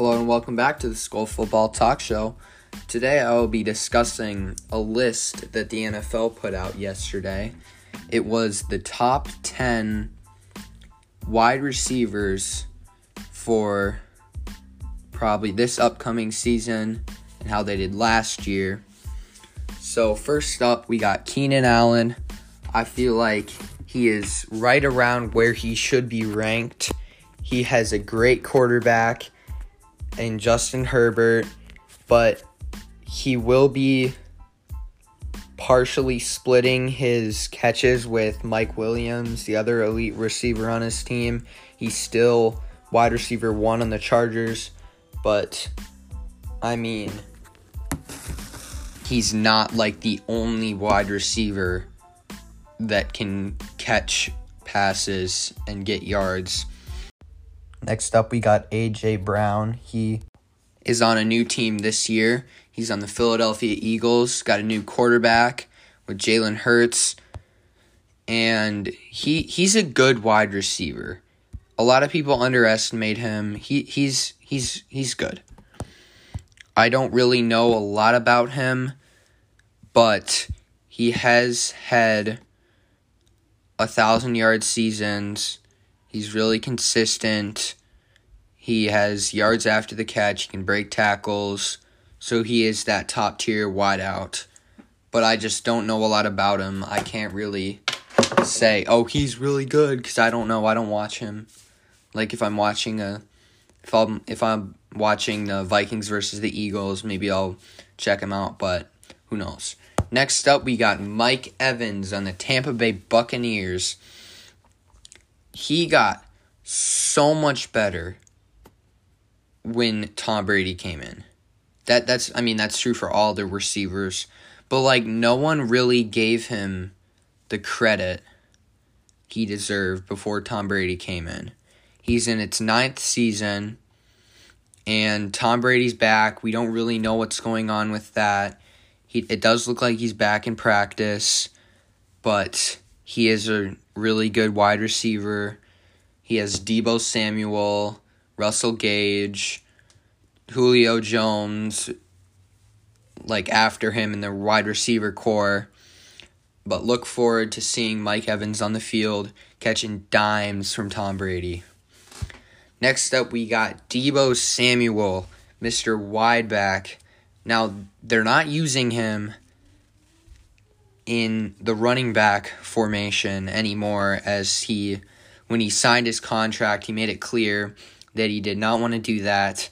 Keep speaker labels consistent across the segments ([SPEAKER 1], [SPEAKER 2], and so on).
[SPEAKER 1] Hello and welcome back to the Skull Football Talk Show. Today I will be discussing a list that the NFL put out yesterday. It was the top 10 wide receivers for probably this upcoming season and how they did last year. So, first up, we got Keenan Allen. I feel like he is right around where he should be ranked. He has a great quarterback in Justin Herbert, but he will be partially splitting his catches with Mike Williams, the other elite receiver on his team. He's still wide receiver one on the Chargers, but I mean, he's not like the only wide receiver that can catch passes and get yards. Next up, we got A.J. Brown. He is on a new team this year. He's on the Philadelphia Eagles, got a new quarterback with Jalen Hurts, and he he's a good wide receiver. A lot of people underestimate him. He he's he's he's good. I don't really know a lot about him, but he has had a thousand yard seasons. He's really consistent. He has yards after the catch. He can break tackles. So he is that top tier wideout. But I just don't know a lot about him. I can't really say, oh, he's really good because I don't know. I don't watch him. Like if I'm watching a, if I'm if I'm watching the Vikings versus the Eagles, maybe I'll check him out. But who knows? Next up, we got Mike Evans on the Tampa Bay Buccaneers. He got so much better when Tom Brady came in. That that's I mean that's true for all the receivers, but like no one really gave him the credit he deserved before Tom Brady came in. He's in its ninth season, and Tom Brady's back. We don't really know what's going on with that. He it does look like he's back in practice, but he is a really good wide receiver. He has Deebo Samuel, Russell Gage, Julio Jones, like after him in the wide receiver core. But look forward to seeing Mike Evans on the field catching dimes from Tom Brady. Next up, we got Deebo Samuel, Mr. Wideback. Now, they're not using him in the running back formation anymore as he when he signed his contract, he made it clear that he did not want to do that.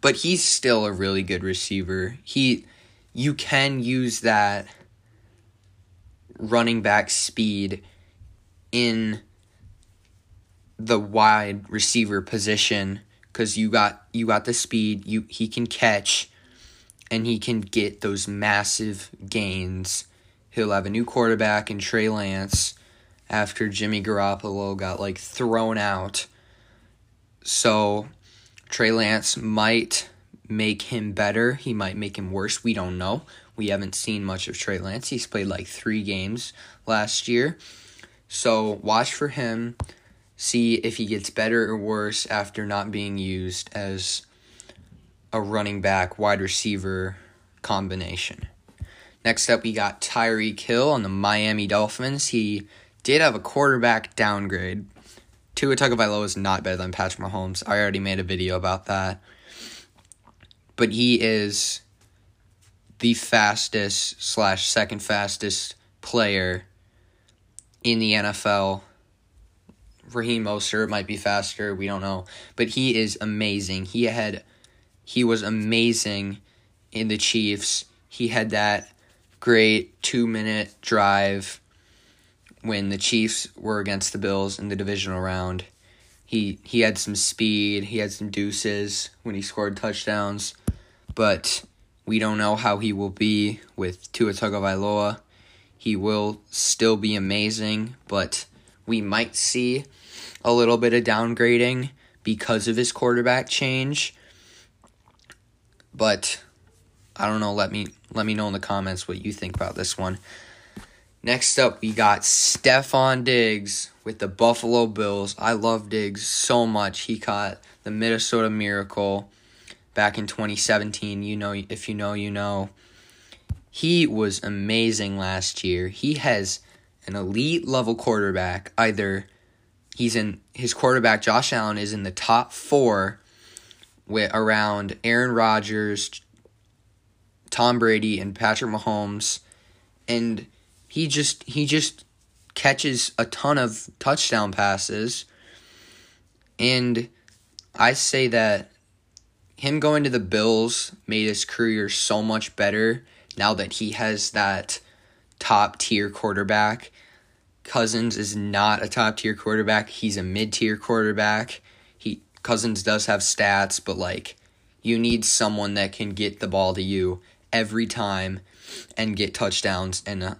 [SPEAKER 1] But he's still a really good receiver. He you can use that running back speed in the wide receiver position cuz you got you got the speed, you he can catch and he can get those massive gains. He'll have a new quarterback in Trey Lance after Jimmy Garoppolo got like thrown out. So Trey Lance might make him better. He might make him worse. We don't know. We haven't seen much of Trey Lance. He's played like three games last year. So watch for him. See if he gets better or worse after not being used as a running back wide receiver combination. Next up, we got Tyreek Hill on the Miami Dolphins. He did have a quarterback downgrade. Tua Tagovailoa is not better than Patrick Mahomes. I already made a video about that. But he is the fastest slash second fastest player in the NFL. Raheem Mostert might be faster, we don't know. But he is amazing. He had he was amazing in the Chiefs. He had that great two minute drive when the Chiefs were against the Bills in the divisional round. He he had some speed, he had some deuces when he scored touchdowns, but we don't know how he will be with Tua Tagovailoa. He will still be amazing, but we might see a little bit of downgrading because of his quarterback change. But I don't know, let me let me know in the comments what you think about this one. Next up, we got Stefon Diggs with the Buffalo Bills. I love Diggs so much. He caught the Minnesota Miracle back in 2017. You know, if you know, you know. He was amazing last year. He has an elite level quarterback. Either he's in his quarterback Josh Allen is in the top 4 with around Aaron Rodgers, Tom Brady and Patrick Mahomes and he just he just catches a ton of touchdown passes and I say that him going to the Bills made his career so much better now that he has that top tier quarterback. Cousins is not a top tier quarterback. He's a mid tier quarterback. Cousins does have stats, but like you need someone that can get the ball to you every time and get touchdowns and uh,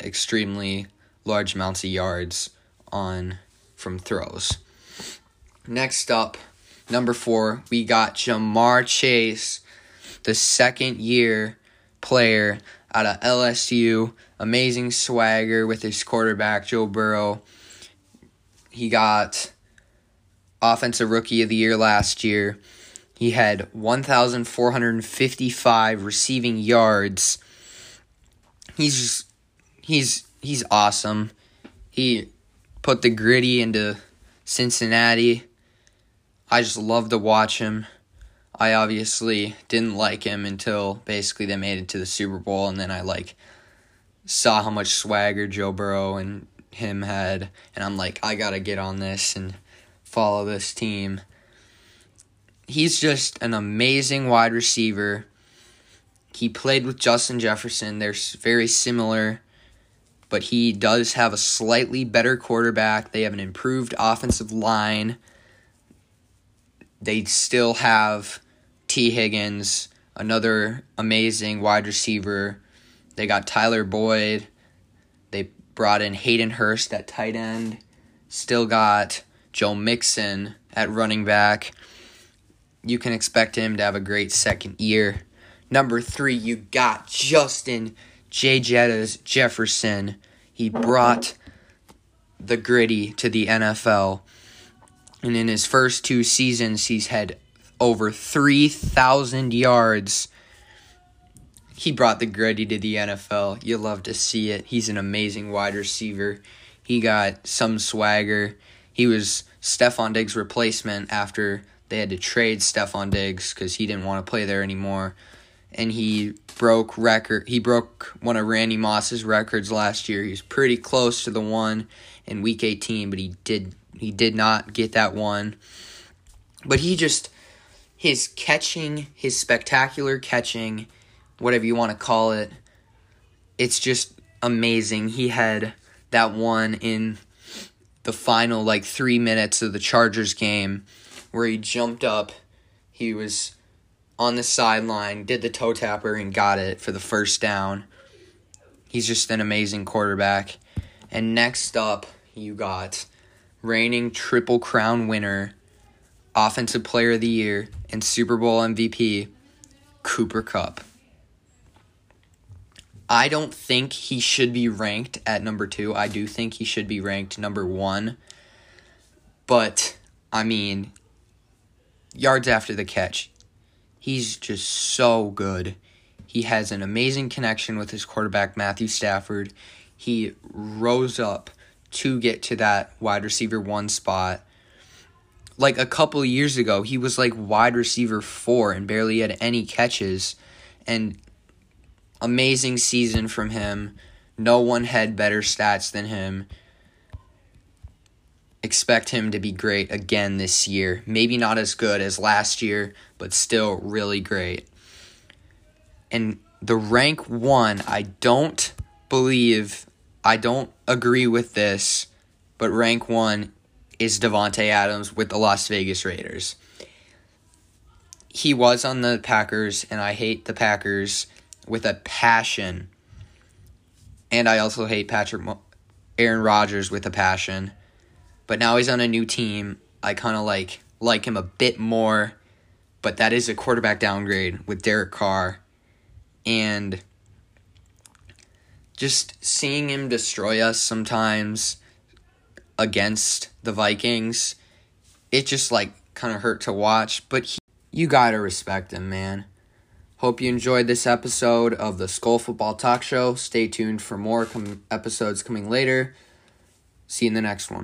[SPEAKER 1] extremely large amounts of yards on from throws. Next up, number four, we got Ja'Marr Chase, the second year player out of LSU. Amazing swagger with his quarterback, Joe Burrow. He got Offensive Rookie of the Year last year. He had 1,455 receiving yards. He's he's he's awesome. He put the Griddy into Cincinnati. I just love to watch him. I obviously didn't like him until basically they made it to the Super Bowl, and then I like saw how much swagger Joe Burrow and him had, and I'm like, I gotta get on this and follow this team he's just an amazing wide receiver. He played with Justin Jefferson. They're very similar, but he does have a slightly better quarterback. They have an improved offensive line. They still have Tee Higgins, another amazing wide receiver. They got Tyler Boyd. They brought in Hayden Hurst at tight end. Still got Joe Mixon at running back you can expect him to have a great second year. Number three, you got Justin J. Jettas Jefferson. He brought the Griddy to the NFL. And in his first two seasons, he's had over 3,000 yards. He brought the Griddy to the NFL. You love to see it. He's an amazing wide receiver. He got some swagger. He was Stefon Diggs' replacement after they had to trade Stefon Diggs because he didn't want to play there anymore. And he broke record. He broke one of Randy Moss's records last year. He was pretty close to the one in Week 18, but he did he did not get that one. But he just his catching, his spectacular catching, whatever you want to call it, it's just amazing. He had that one in the final like three minutes of the Chargers game where he jumped up. He was on the sideline, did the toe tapper, and got it for the first down. He's just an amazing quarterback. And next up, you got reigning Triple Crown winner, Offensive Player of the Year, and Super Bowl MVP, Cooper Kupp. I don't think he should be ranked at number two. I do think he should be ranked number one. But, I mean, yards after the catch. He's just so good. He has an amazing connection with his quarterback, Matthew Stafford. He rose up to get to that wide receiver one spot. Like a couple years ago, he was like wide receiver four and barely had any catches. And amazing season from him. No one had better stats than him expect him to be great again this year. Maybe not as good as last year, but still really great. And the rank one, I don't believe, I don't agree with this, but rank one is Davante Adams with the Las Vegas Raiders. He was on the Packers, and I hate the Packers with a passion. And I also hate Patrick Aaron Rodgers with a passion but now he's on a new team. I kind of like like him a bit more, but that is a quarterback downgrade with Derek Carr, and just seeing him destroy us sometimes against the Vikings, it just like kind of hurt to watch, but he, you got to respect him, man. Hope you enjoyed this episode of the Skull Football Talk Show. Stay tuned for more com- episodes coming later. See you in the next one.